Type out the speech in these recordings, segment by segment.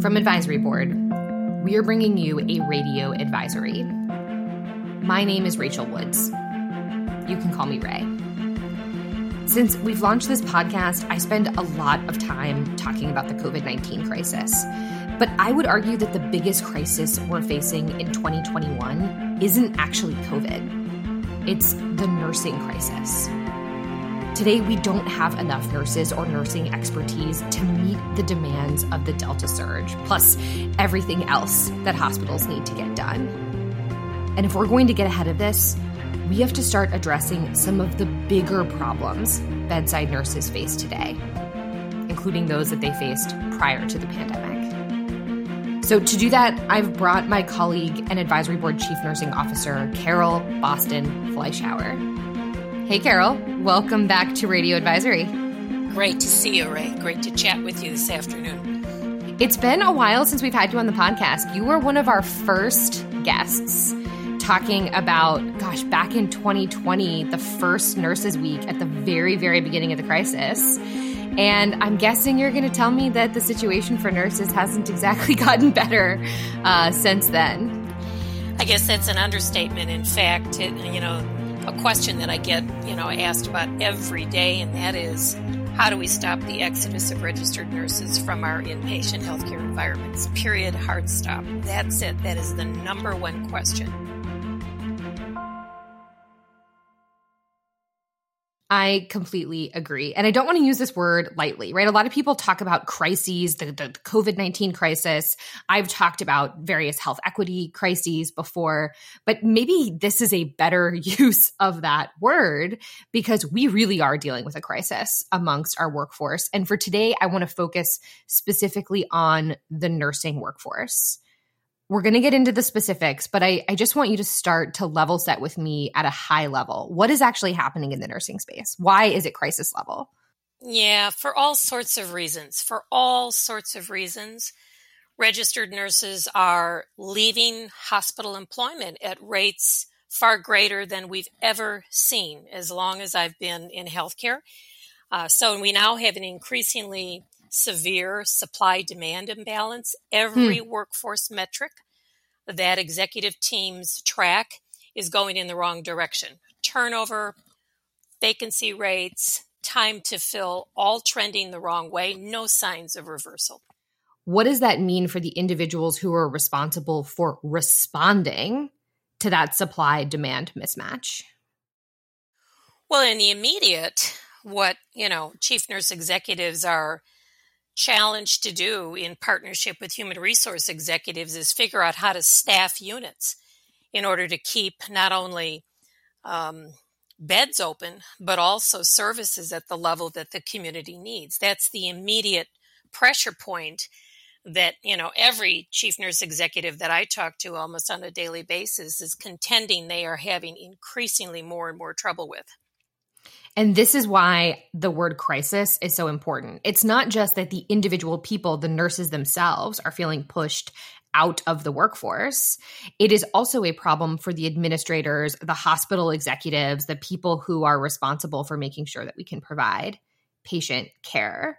From Advisory Board, we are bringing you a radio advisory. My name is Rachael Woods. You can call me Ray. Since we've launched this podcast, I spend a lot of time talking about the COVID 19 crisis. But I would argue that the biggest crisis we're facing in 2021 isn't actually COVID, it's the nursing crisis. Today, we don't have enough nurses or nursing expertise to meet the demands of the Delta surge, plus everything else that hospitals need to get done. And if we're going to get ahead of this, we have to start addressing some of the bigger problems bedside nurses face today, including those that they faced prior to the pandemic. So, to do that, I've brought my colleague and advisory board chief nursing officer, Carol Boston Fleischhauer. Hey, Carol. Welcome back to Radio Advisory. Great to see you, Ray. Great to chat with you this afternoon. It's been a while since we've had you on the podcast. You were one of our first guests talking about, gosh, back in 2020, the first Nurses Week at the very, very beginning of the crisis. And I'm guessing you're going to tell me that the situation for nurses hasn't exactly gotten better uh, since then. I guess that's an understatement. In fact, it, you know, a question that I get, you know, asked about every day, and that is how do we stop the exodus of registered nurses from our inpatient healthcare environments? Period, hard stop. That's it. That is the number one question. I completely agree. And I don't want to use this word lightly, right? A lot of people talk about crises, the, the COVID 19 crisis. I've talked about various health equity crises before, but maybe this is a better use of that word because we really are dealing with a crisis amongst our workforce. And for today, I want to focus specifically on the nursing workforce. We're going to get into the specifics, but I, I just want you to start to level set with me at a high level. What is actually happening in the nursing space? Why is it crisis level? Yeah, for all sorts of reasons. For all sorts of reasons, registered nurses are leaving hospital employment at rates far greater than we've ever seen as long as I've been in healthcare. Uh, so we now have an increasingly severe supply demand imbalance. Every hmm. workforce metric that executive teams track is going in the wrong direction. Turnover, vacancy rates, time to fill, all trending the wrong way, no signs of reversal. What does that mean for the individuals who are responsible for responding to that supply demand mismatch? Well, in the immediate, what, you know, chief nurse executives are challenge to do in partnership with human resource executives is figure out how to staff units in order to keep not only um, beds open, but also services at the level that the community needs. That's the immediate pressure point that you know every chief nurse executive that I talk to almost on a daily basis is contending they are having increasingly more and more trouble with. And this is why the word crisis is so important. It's not just that the individual people, the nurses themselves, are feeling pushed out of the workforce. It is also a problem for the administrators, the hospital executives, the people who are responsible for making sure that we can provide patient care.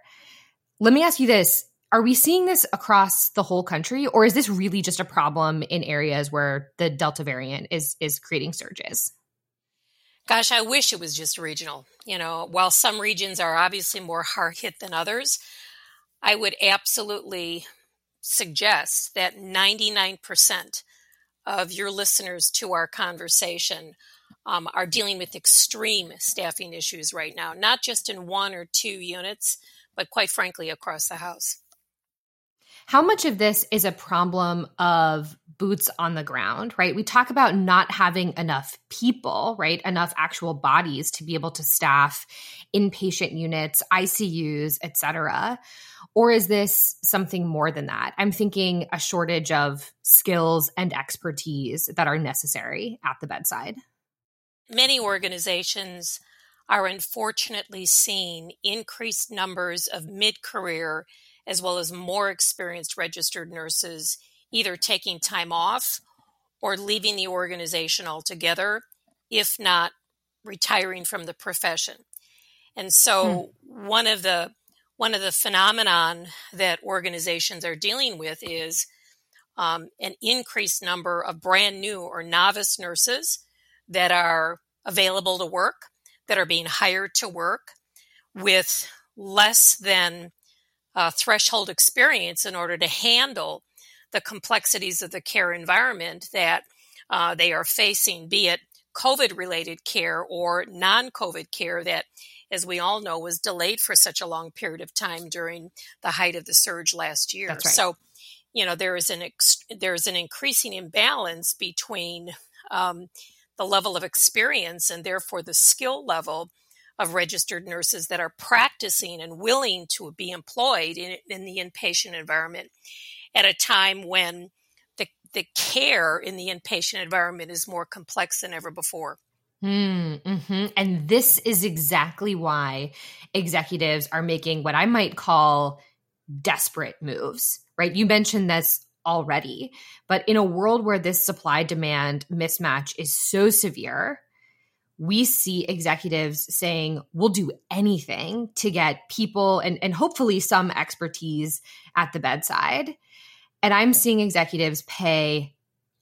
Let me ask you this Are we seeing this across the whole country, or is this really just a problem in areas where the Delta variant is, is creating surges? Gosh, I wish it was just regional. You know, while some regions are obviously more hard hit than others, I would absolutely suggest that 99% of your listeners to our conversation um, are dealing with extreme staffing issues right now, not just in one or two units, but quite frankly, across the house. How much of this is a problem of boots on the ground, right? We talk about not having enough people, right? Enough actual bodies to be able to staff inpatient units, ICUs, et cetera. Or is this something more than that? I'm thinking a shortage of skills and expertise that are necessary at the bedside. Many organizations are unfortunately seeing increased numbers of mid career as well as more experienced registered nurses either taking time off or leaving the organization altogether, if not retiring from the profession. And so, hmm. one of the one of the phenomenon that organizations are dealing with is um, an increased number of brand new or novice nurses that are available to work, that are being hired to work with less than uh, threshold experience in order to handle the complexities of the care environment that uh, they are facing, be it COVID related care or non COVID care that, as we all know, was delayed for such a long period of time during the height of the surge last year. Right. So, you know, there is an ex- there is an increasing imbalance between um, the level of experience and therefore the skill level of registered nurses that are practicing and willing to be employed in, in the inpatient environment at a time when the, the care in the inpatient environment is more complex than ever before. Mm, hmm And this is exactly why executives are making what I might call desperate moves, right? You mentioned this already, but in a world where this supply demand mismatch is so severe, we see executives saying, we'll do anything to get people and, and hopefully some expertise at the bedside. And I'm seeing executives pay,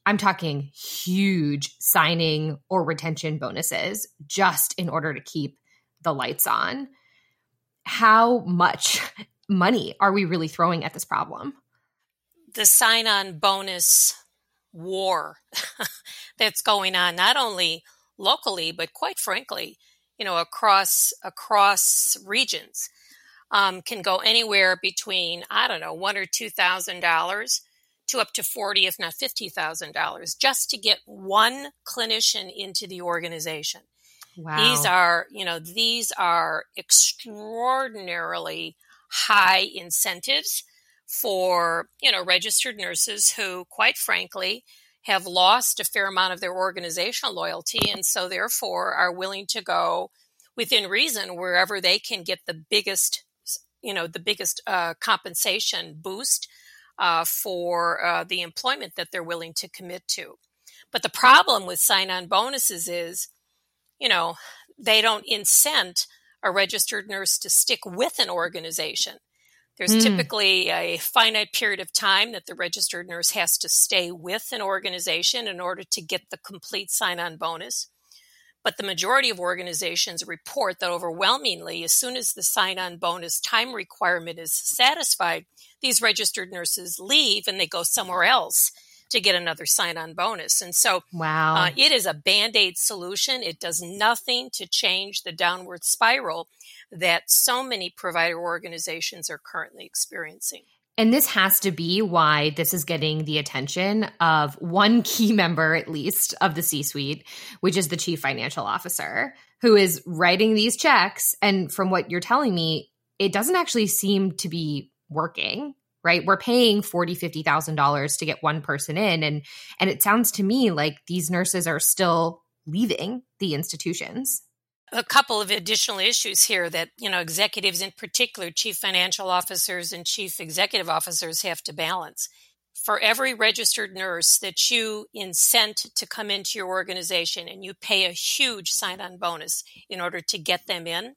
I'm talking huge signing or retention bonuses just in order to keep the lights on. How much money are we really throwing at this problem? The sign on bonus war that's going on, not only locally, but quite frankly, you know, across across regions, um, can go anywhere between I don't know one or two thousand dollars to up to forty, if not fifty thousand dollars, just to get one clinician into the organization. Wow. These are, you know, these are extraordinarily high incentives for, you know, registered nurses who, quite frankly, have lost a fair amount of their organizational loyalty and so therefore are willing to go within reason wherever they can get the biggest you know the biggest uh, compensation boost uh, for uh, the employment that they're willing to commit to. But the problem with sign-on bonuses is you know they don't incent a registered nurse to stick with an organization there's mm. typically a finite period of time that the registered nurse has to stay with an organization in order to get the complete sign on bonus. But the majority of organizations report that overwhelmingly, as soon as the sign on bonus time requirement is satisfied, these registered nurses leave and they go somewhere else to get another sign on bonus. And so, wow, uh, it is a band aid solution. It does nothing to change the downward spiral that so many provider organizations are currently experiencing. And this has to be why this is getting the attention of one key member, at least, of the C suite, which is the chief financial officer, who is writing these checks. And from what you're telling me, it doesn't actually seem to be working right we're paying forty fifty thousand dollars to get one person in and and it sounds to me like these nurses are still leaving the institutions a couple of additional issues here that you know executives in particular chief financial officers and chief executive officers have to balance. For every registered nurse that you incent to come into your organization and you pay a huge sign-on bonus in order to get them in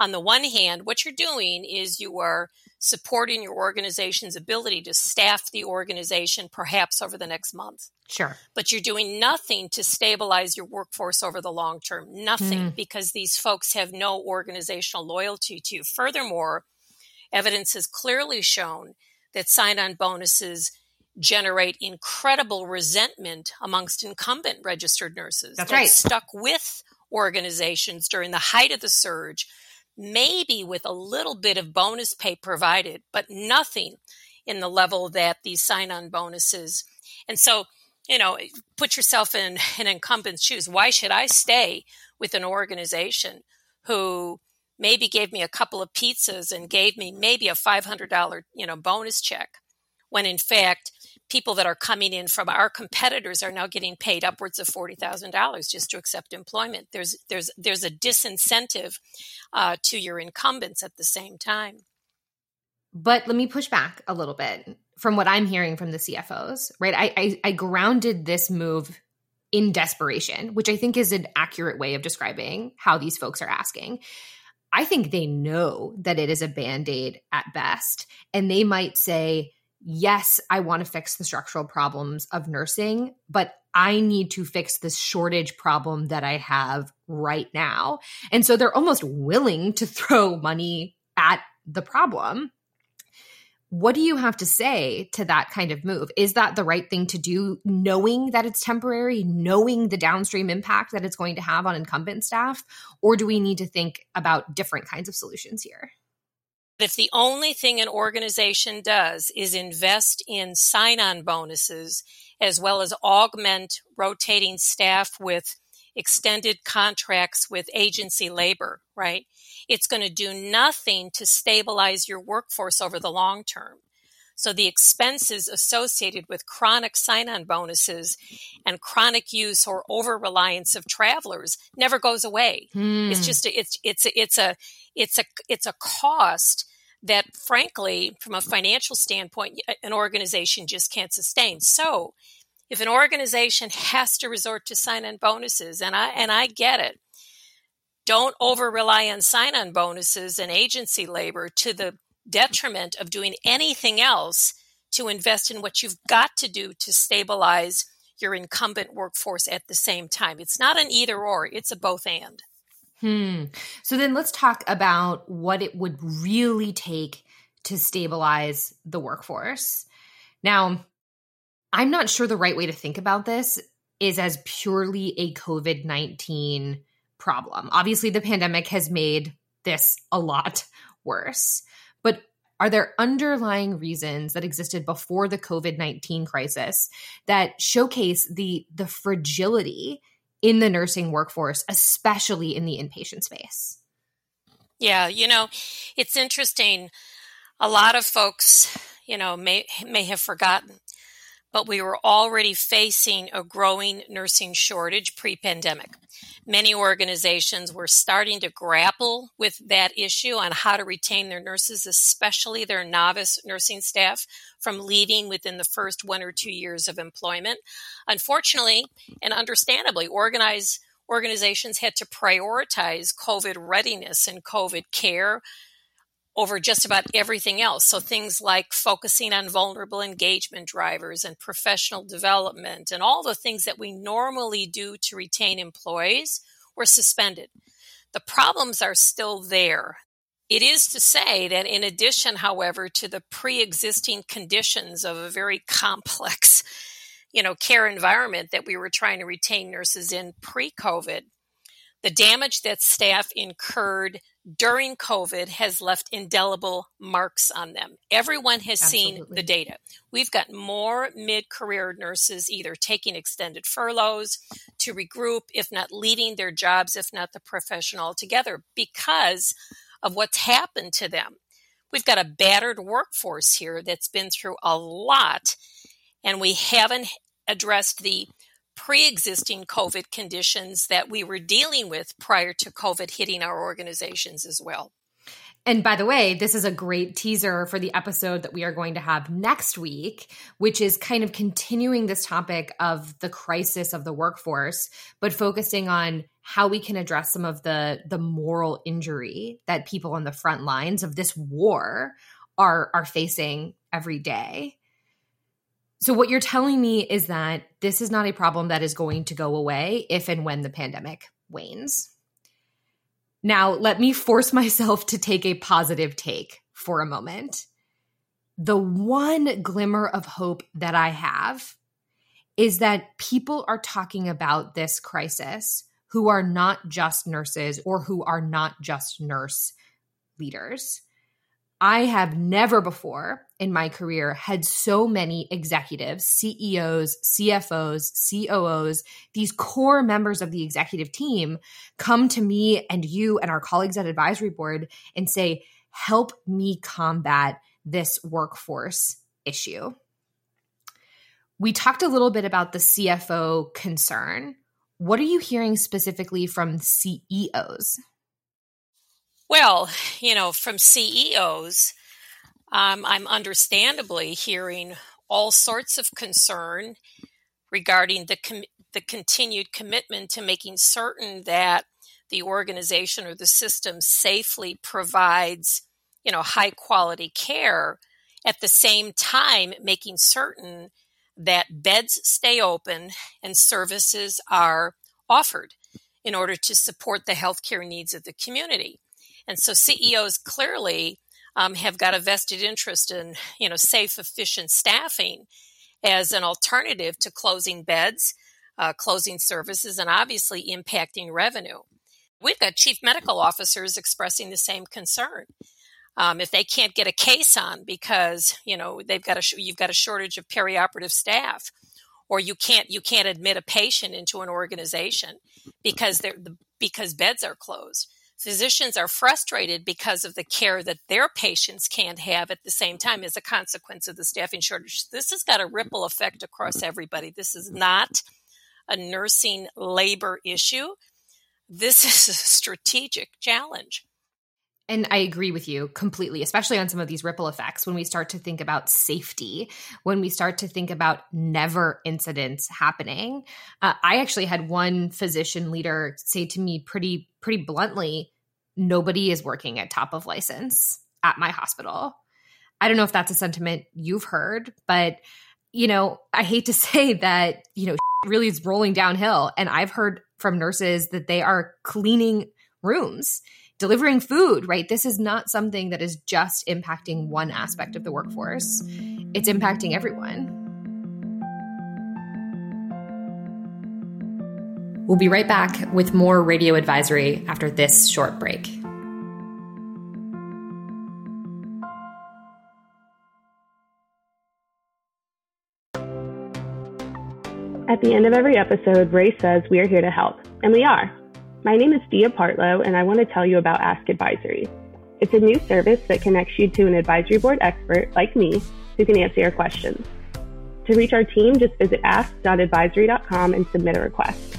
on the one hand what you're doing is you are supporting your organization's ability to staff the organization perhaps over the next month. Sure. But you're doing nothing to stabilize your workforce over the long term. Nothing mm. because these folks have no organizational loyalty to you. Furthermore, evidence has clearly shown that sign on bonuses generate incredible resentment amongst incumbent registered nurses That's right. stuck with organizations during the height of the surge maybe with a little bit of bonus pay provided, but nothing in the level that these sign on bonuses. And so, you know, put yourself in an incumbent's shoes. Why should I stay with an organization who maybe gave me a couple of pizzas and gave me maybe a $500, you know, bonus check when in fact people that are coming in from our competitors are now getting paid upwards of forty thousand dollars just to accept employment. There's there's there's a disincentive uh, to your incumbents at the same time. But let me push back a little bit from what I'm hearing from the CFOs. Right, I, I, I grounded this move in desperation, which I think is an accurate way of describing how these folks are asking. I think they know that it is a band aid at best. And they might say, yes, I want to fix the structural problems of nursing, but I need to fix this shortage problem that I have right now. And so they're almost willing to throw money at the problem. What do you have to say to that kind of move? Is that the right thing to do, knowing that it's temporary, knowing the downstream impact that it's going to have on incumbent staff? Or do we need to think about different kinds of solutions here? If the only thing an organization does is invest in sign on bonuses, as well as augment rotating staff with extended contracts with agency labor, right? It's going to do nothing to stabilize your workforce over the long term. So the expenses associated with chronic sign-on bonuses and chronic use or over reliance of travelers never goes away. Hmm. It's just a, it's it's a, it's a it's a it's a cost that frankly from a financial standpoint an organization just can't sustain. So if an organization has to resort to sign-on bonuses and I and I get it don't over rely on sign on bonuses and agency labor to the detriment of doing anything else to invest in what you've got to do to stabilize your incumbent workforce at the same time. It's not an either or, it's a both and. Hmm. So then let's talk about what it would really take to stabilize the workforce. Now, I'm not sure the right way to think about this is as purely a COVID 19 problem. Obviously, the pandemic has made this a lot worse. Are there underlying reasons that existed before the COVID 19 crisis that showcase the, the fragility in the nursing workforce, especially in the inpatient space? Yeah, you know, it's interesting. A lot of folks, you know, may may have forgotten but we were already facing a growing nursing shortage pre pandemic. Many organizations were starting to grapple with that issue on how to retain their nurses, especially their novice nursing staff, from leaving within the first one or two years of employment. Unfortunately, and understandably, organized organizations had to prioritize COVID readiness and COVID care over just about everything else. So things like focusing on vulnerable engagement drivers and professional development and all the things that we normally do to retain employees were suspended. The problems are still there. It is to say that in addition, however, to the pre-existing conditions of a very complex, you know, care environment that we were trying to retain nurses in pre-COVID, the damage that staff incurred during COVID has left indelible marks on them. Everyone has Absolutely. seen the data. We've got more mid career nurses either taking extended furloughs to regroup, if not leaving their jobs, if not the profession altogether, because of what's happened to them. We've got a battered workforce here that's been through a lot, and we haven't addressed the pre existing COVID conditions that we were dealing with prior to COVID hitting our organizations as well. And by the way, this is a great teaser for the episode that we are going to have next week, which is kind of continuing this topic of the crisis of the workforce, but focusing on how we can address some of the the moral injury that people on the front lines of this war are are facing every day. So, what you're telling me is that this is not a problem that is going to go away if and when the pandemic wanes. Now, let me force myself to take a positive take for a moment. The one glimmer of hope that I have is that people are talking about this crisis who are not just nurses or who are not just nurse leaders. I have never before in my career had so many executives, CEOs, CFOs, COOs, these core members of the executive team come to me and you and our colleagues at advisory board and say, help me combat this workforce issue. We talked a little bit about the CFO concern. What are you hearing specifically from CEOs? Well, you know, from CEOs, um, I'm understandably hearing all sorts of concern regarding the com- the continued commitment to making certain that the organization or the system safely provides, you know, high quality care at the same time making certain that beds stay open and services are offered in order to support the healthcare needs of the community. And so CEOs clearly um, have got a vested interest in, you know, safe, efficient staffing as an alternative to closing beds, uh, closing services, and obviously impacting revenue. We've got chief medical officers expressing the same concern. Um, if they can't get a case on because you know they've got a you've got a shortage of perioperative staff, or you can't you can't admit a patient into an organization because they're because beds are closed physicians are frustrated because of the care that their patients can't have at the same time as a consequence of the staffing shortage. This has got a ripple effect across mm-hmm. everybody. This is not a nursing labor issue. This is a strategic challenge. And I agree with you completely, especially on some of these ripple effects when we start to think about safety, when we start to think about never incidents happening. Uh, I actually had one physician leader say to me pretty pretty bluntly, nobody is working at top of license at my hospital. I don't know if that's a sentiment you've heard, but you know, I hate to say that, you know, really is rolling downhill and I've heard from nurses that they are cleaning rooms delivering food, right? This is not something that is just impacting one aspect of the workforce, it's impacting everyone. We'll be right back with more radio advisory after this short break. At the end of every episode, Ray says we are here to help, and we are. My name is Dia Partlow, and I want to tell you about Ask Advisory. It's a new service that connects you to an advisory board expert like me who can answer your questions. To reach our team, just visit ask.advisory.com and submit a request.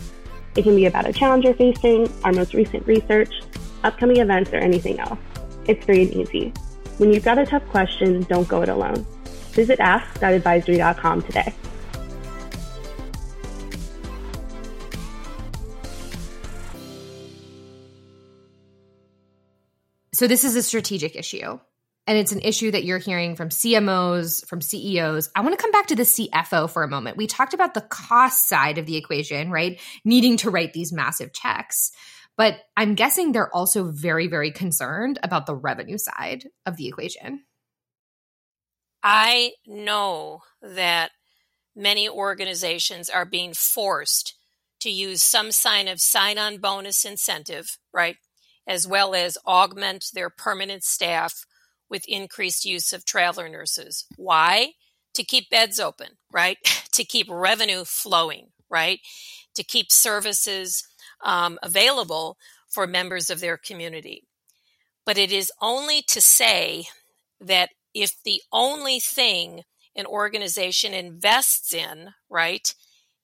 It can be about a challenge you're facing, our most recent research, upcoming events, or anything else. It's free and easy. When you've got a tough question, don't go it alone. Visit ask.advisory.com today. So this is a strategic issue. And it's an issue that you're hearing from CMOs, from CEOs. I want to come back to the CFO for a moment. We talked about the cost side of the equation, right? Needing to write these massive checks. But I'm guessing they're also very, very concerned about the revenue side of the equation. I know that many organizations are being forced to use some sign of sign on bonus incentive, right? As well as augment their permanent staff with increased use of traveler nurses. Why? To keep beds open, right? to keep revenue flowing, right? To keep services um, available for members of their community. But it is only to say that if the only thing an organization invests in, right,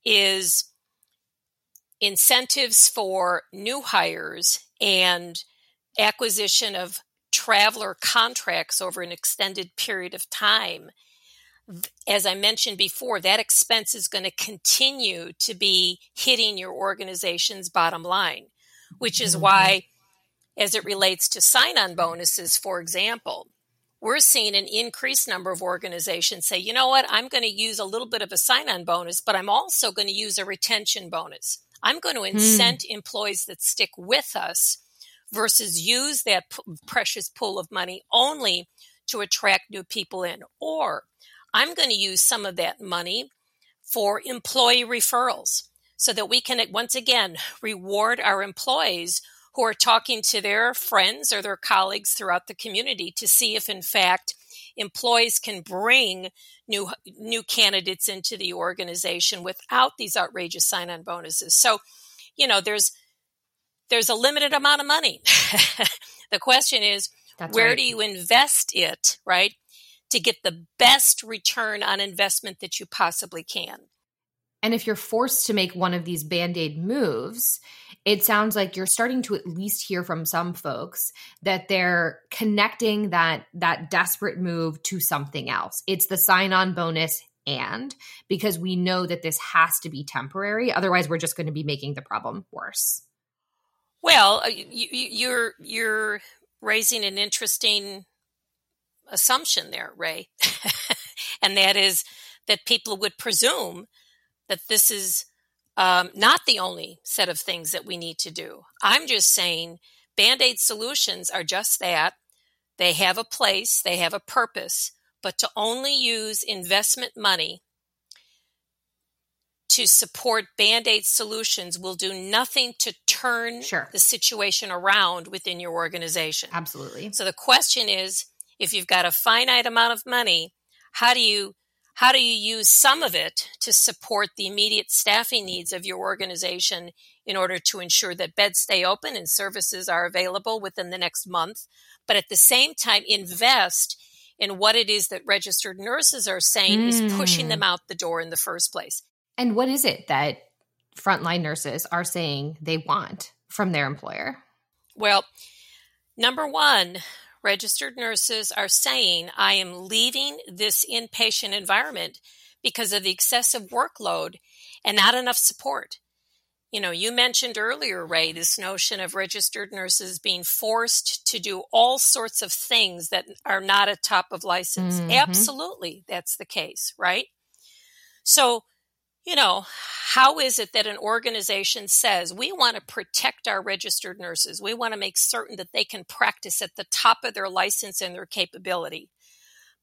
is incentives for new hires and acquisition of traveler contracts over an extended period of time, as I mentioned before, that expense is going to continue to be hitting your organization's bottom line, which is mm-hmm. why, as it relates to sign on bonuses, for example, we're seeing an increased number of organizations say, you know what, I'm going to use a little bit of a sign on bonus, but I'm also going to use a retention bonus. I'm going to hmm. incent mm. employees that stick with us versus use that p- precious pool of money only to attract new people in. Or I'm going to use some of that money for employee referrals so that we can once again reward our employees who are talking to their friends or their colleagues throughout the community to see if in fact employees can bring new new candidates into the organization without these outrageous sign-on bonuses. So, you know, there's there's a limited amount of money. the question is, That's where right. do you invest it, right? To get the best return on investment that you possibly can. And if you're forced to make one of these band aid moves, it sounds like you're starting to at least hear from some folks that they're connecting that that desperate move to something else. It's the sign on bonus and because we know that this has to be temporary otherwise we're just going to be making the problem worse. Well, uh, you, you're you're raising an interesting assumption there, Ray, and that is that people would presume that this is um, not the only set of things that we need to do. I'm just saying band aid solutions are just that. They have a place, they have a purpose, but to only use investment money to support band aid solutions will do nothing to turn sure. the situation around within your organization. Absolutely. So the question is if you've got a finite amount of money, how do you how do you use some of it to support the immediate staffing needs of your organization in order to ensure that beds stay open and services are available within the next month, but at the same time invest in what it is that registered nurses are saying mm. is pushing them hmm. out the door in the first place. And what is it that frontline nurses are saying they want from their employer? Well, number one, registered nurses are saying, I am leaving this inpatient environment because of the excessive workload and not enough support. You know, you mentioned earlier, Ray, this notion of registered nurses being forced to do all sorts of things that are not a top of license. Mm-hmm. Absolutely, that's the case, right? So, you know, how is it that an organization says we want to protect our registered nurses? We want to make certain that they can practice at the top of their license and their capability.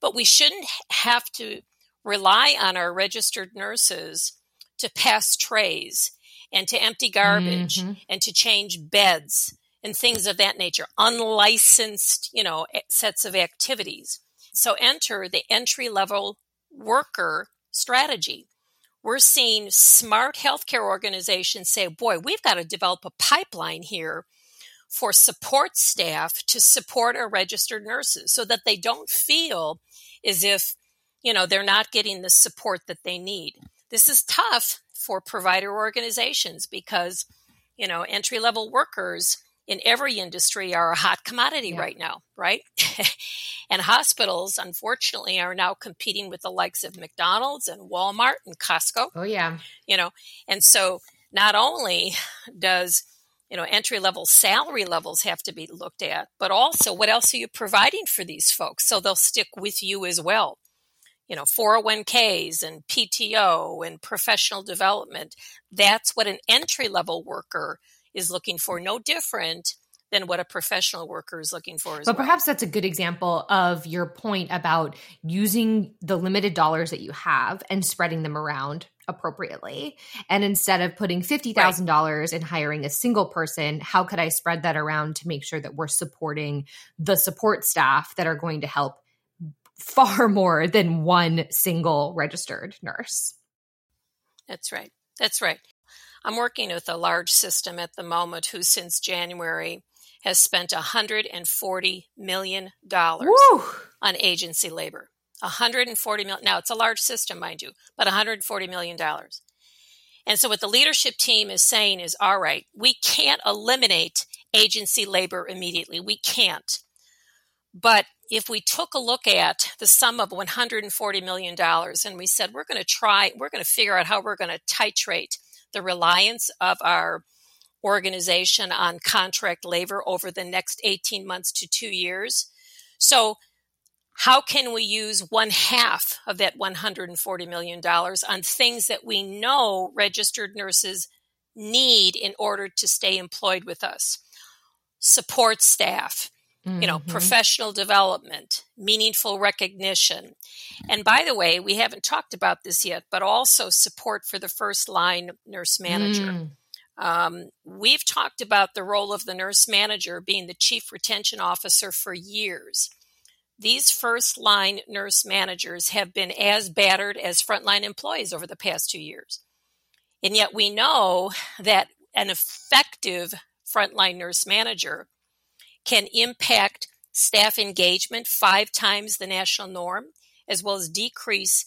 But we shouldn't have to rely on our registered nurses to pass trays and to empty garbage mm-hmm. and to change beds and things of that nature, unlicensed, you know, sets of activities. So enter the entry level worker strategy we're seeing smart healthcare organizations say, boy, we've got to develop a pipeline here for support staff to support our registered nurses so that they don't feel as if, you know, they're not getting the support that they need. This is tough for provider organizations because, you know, entry level workers in every industry are a hot commodity yeah. right now, right? and hospitals, unfortunately, are now competing with the likes of McDonald's and Walmart and Costco. Oh, yeah. You know, and so not only does you know entry level salary levels have to be looked at but also what else are you providing for these folks so they'll stick with you as well you know 401ks and pto and professional development that's what an entry level worker is looking for, no different than what a professional worker is looking for. but well. perhaps that's a good example of your point about using the limited dollars that you have and spreading them around appropriately. And instead of putting $50,000 right. in hiring a single person, how could I spread that around to make sure that we're supporting the support staff that are going to help far more than one single registered nurse? That's right. That's right. I'm working with a large system at the moment who, since January, has spent $140 million Woo! on agency labor. 140 million. Now, it's a large system, mind you, but $140 million. And so, what the leadership team is saying is all right, we can't eliminate agency labor immediately. We can't. But if we took a look at the sum of $140 million and we said, we're going to try, we're going to figure out how we're going to titrate the reliance of our organization on contract labor over the next 18 months to two years. So, how can we use one half of that $140 million on things that we know registered nurses need in order to stay employed with us? Support staff. You know, mm-hmm. professional development, meaningful recognition. And by the way, we haven't talked about this yet, but also support for the first line nurse manager. Mm. Um, we've talked about the role of the nurse manager being the chief retention officer for years. These first line nurse managers have been as battered as frontline employees over the past two years. And yet we know that an effective frontline nurse manager can impact staff engagement five times the national norm, as well as decrease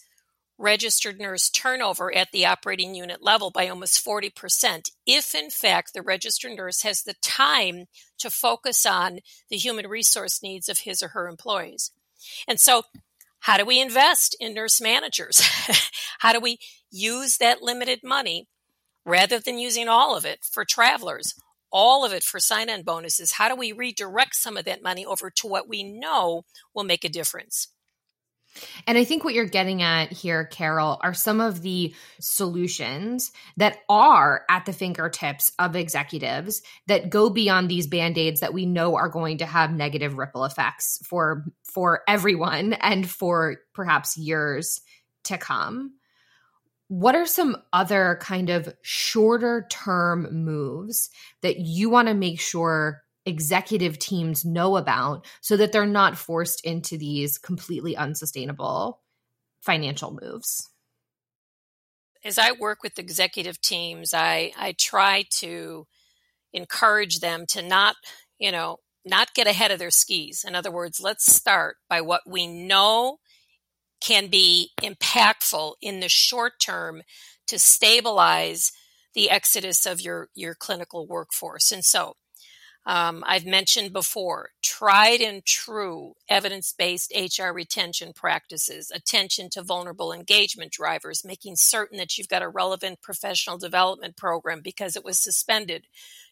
registered nurse turnover at the operating unit level by almost 40% if, in fact, the registered nurse has the time to focus on the human resource needs of his or her employees. And so, how do we invest in nurse managers? how do we use that limited money rather than using all of it for travelers all of it for sign on bonuses. How do we redirect some of that money over to what we know will make a difference? And I think what you're getting at here, Carol, are some of the solutions that are at the fingertips of executives that go beyond these band-aids that we know are going to have negative ripple effects for for everyone and for perhaps years to come. What are some other kind of shorter term moves that you want to make sure executive teams know about so that they're not forced into these completely unsustainable financial moves? As I work with executive teams, I, I try to encourage them to not, you know, not get ahead of their skis. In other words, let's start by what we know can be impactful in the short term to stabilize the exodus of your, your clinical workforce. And so um, I've mentioned before tried and true evidence based HR retention practices, attention to vulnerable engagement drivers, making certain that you've got a relevant professional development program because it was suspended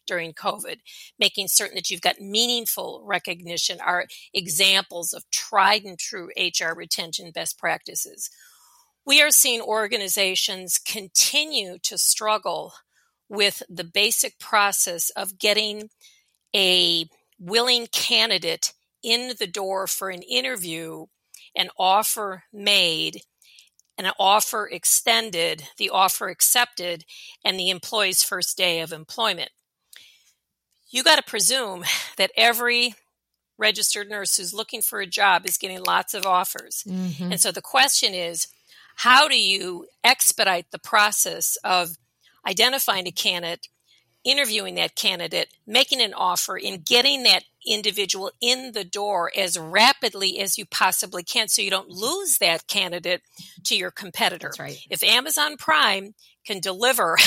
during COVID, making certain that you've got meaningful recognition are examples of tried and true HR retention best practices. We are seeing organizations continue to struggle with the basic process of getting a willing candidate in the door for an interview, an offer made, an offer extended, the offer accepted, and the employee's first day of employment. You got to presume that every registered nurse who's looking for a job is getting lots of offers. Mm-hmm. And so the question is how do you expedite the process of identifying a candidate interviewing that candidate, making an offer, and getting that individual in the door as rapidly as you possibly can so you don't lose that candidate to your competitor. Right. If Amazon Prime can deliver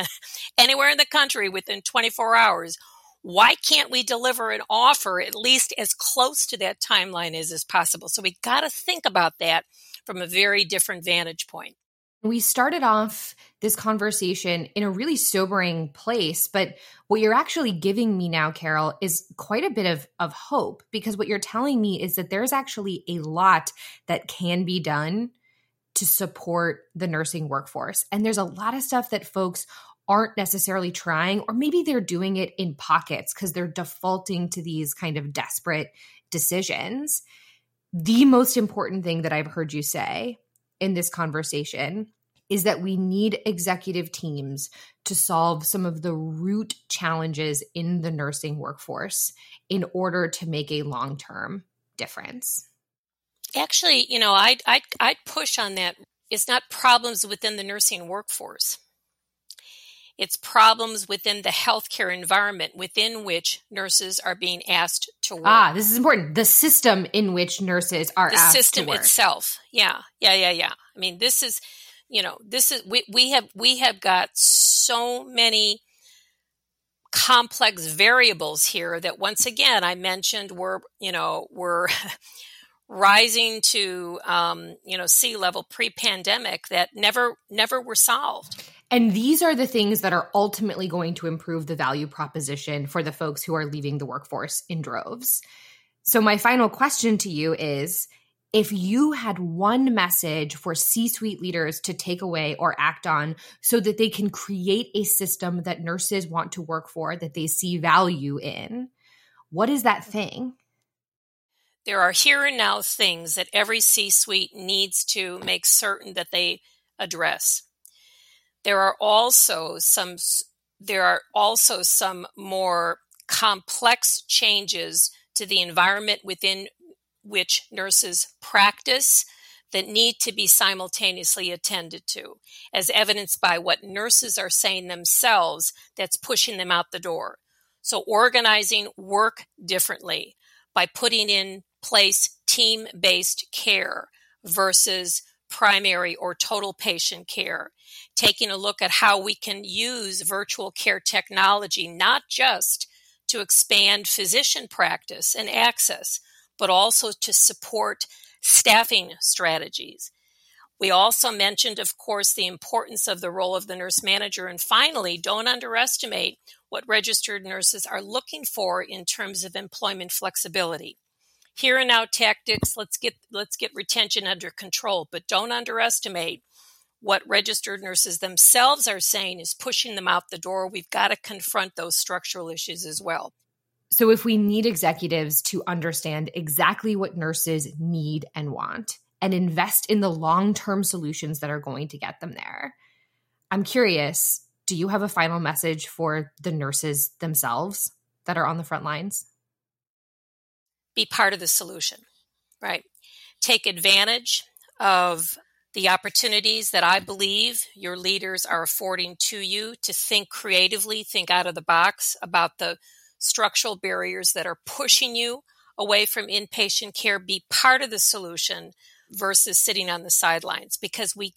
anywhere in the country within 24 hours, why can't we deliver an offer at least as close to that timeline as is possible? So we got to think about that from a very different vantage point. We started off this conversation in a really sobering place, but what you're actually giving me now, Carol, is quite a bit of, of hope because what you're telling me is that there's actually a lot that can be done to support the nursing workforce. And there's a lot of stuff that folks aren't necessarily trying, or maybe they're doing it in pockets because they're defaulting to these kind of desperate decisions. The most important thing that I've heard you say in this conversation is that we need executive teams to solve some of the root challenges in the nursing workforce in order to make a long term difference. Actually, you know, I'd, I'd, I'd push on that. It's not problems within the nursing workforce. It's problems within the healthcare environment within which nurses are being asked to work. Ah, this is important. The system in which nurses are the asked system to work. itself. Yeah, yeah, yeah, yeah. I mean, this is, you know, this is we we have we have got so many complex variables here that once again I mentioned were you know were rising to um, you know sea level pre pandemic that never never were solved. And these are the things that are ultimately going to improve the value proposition for the folks who are leaving the workforce in droves. So, my final question to you is if you had one message for C suite leaders to take away or act on so that they can create a system that nurses want to work for, that they see value in, what is that thing? There are here and now things that every C suite needs to make certain that they address. There are also some there are also some more complex changes to the environment within which nurses practice that need to be simultaneously attended to, as evidenced by what nurses are saying themselves that's pushing them out the door. So, organizing work differently by putting in place team based care versus primary or total patient care, taking a look at how we can use virtual care technology not just to expand physician practice and access, but also to support staffing strategies. We also mentioned, of course, the importance of the role of the nurse manager. And finally, don't underestimate what registered nurses are looking for in terms of employment flexibility. Here and now tactics, let's get let's get retention under control, but don't underestimate what registered nurses themselves are saying is pushing them out the door. We've got to confront those structural issues as well. So, if we need executives to understand exactly what nurses need and want and invest in the long term solutions that are going to get them there, I'm curious do you have a final message for the nurses themselves that are on the front lines? Be part of the solution, right? Take advantage of the opportunities that I believe your leaders are affording to you to think creatively, think out of the box about the structural barriers that are pushing you away from inpatient care. Be part of the solution versus sitting on the sidelines because we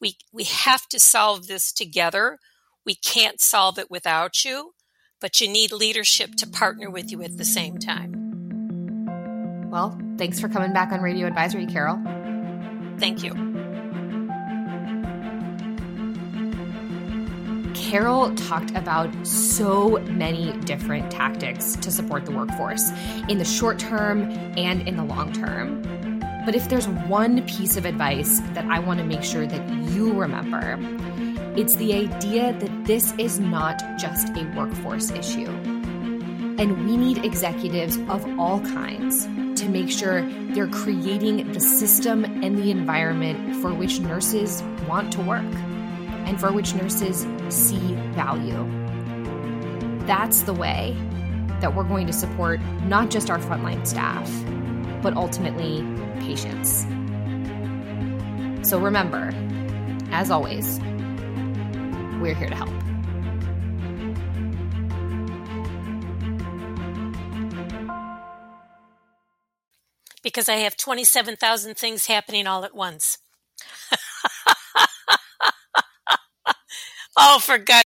we we have to solve this together. We can't solve it without you, but you need leadership to partner with you at the same time. Well, thanks for coming back on Radio Advisory, Carol. Thank you. Carol talked about so many different tactics to support the workforce in the short term and in the long term. But if there's one piece of advice that I want to make sure that you remember, it's the idea that this is not just a workforce issue. And we need executives of all kinds to make sure they're creating the system and the environment for which nurses want to work and for which nurses see value. That's the way that we're going to support not just our frontline staff, but ultimately patients. So remember, as always, we're here to help. Because I have 27,000 things happening all at once. Oh, for God's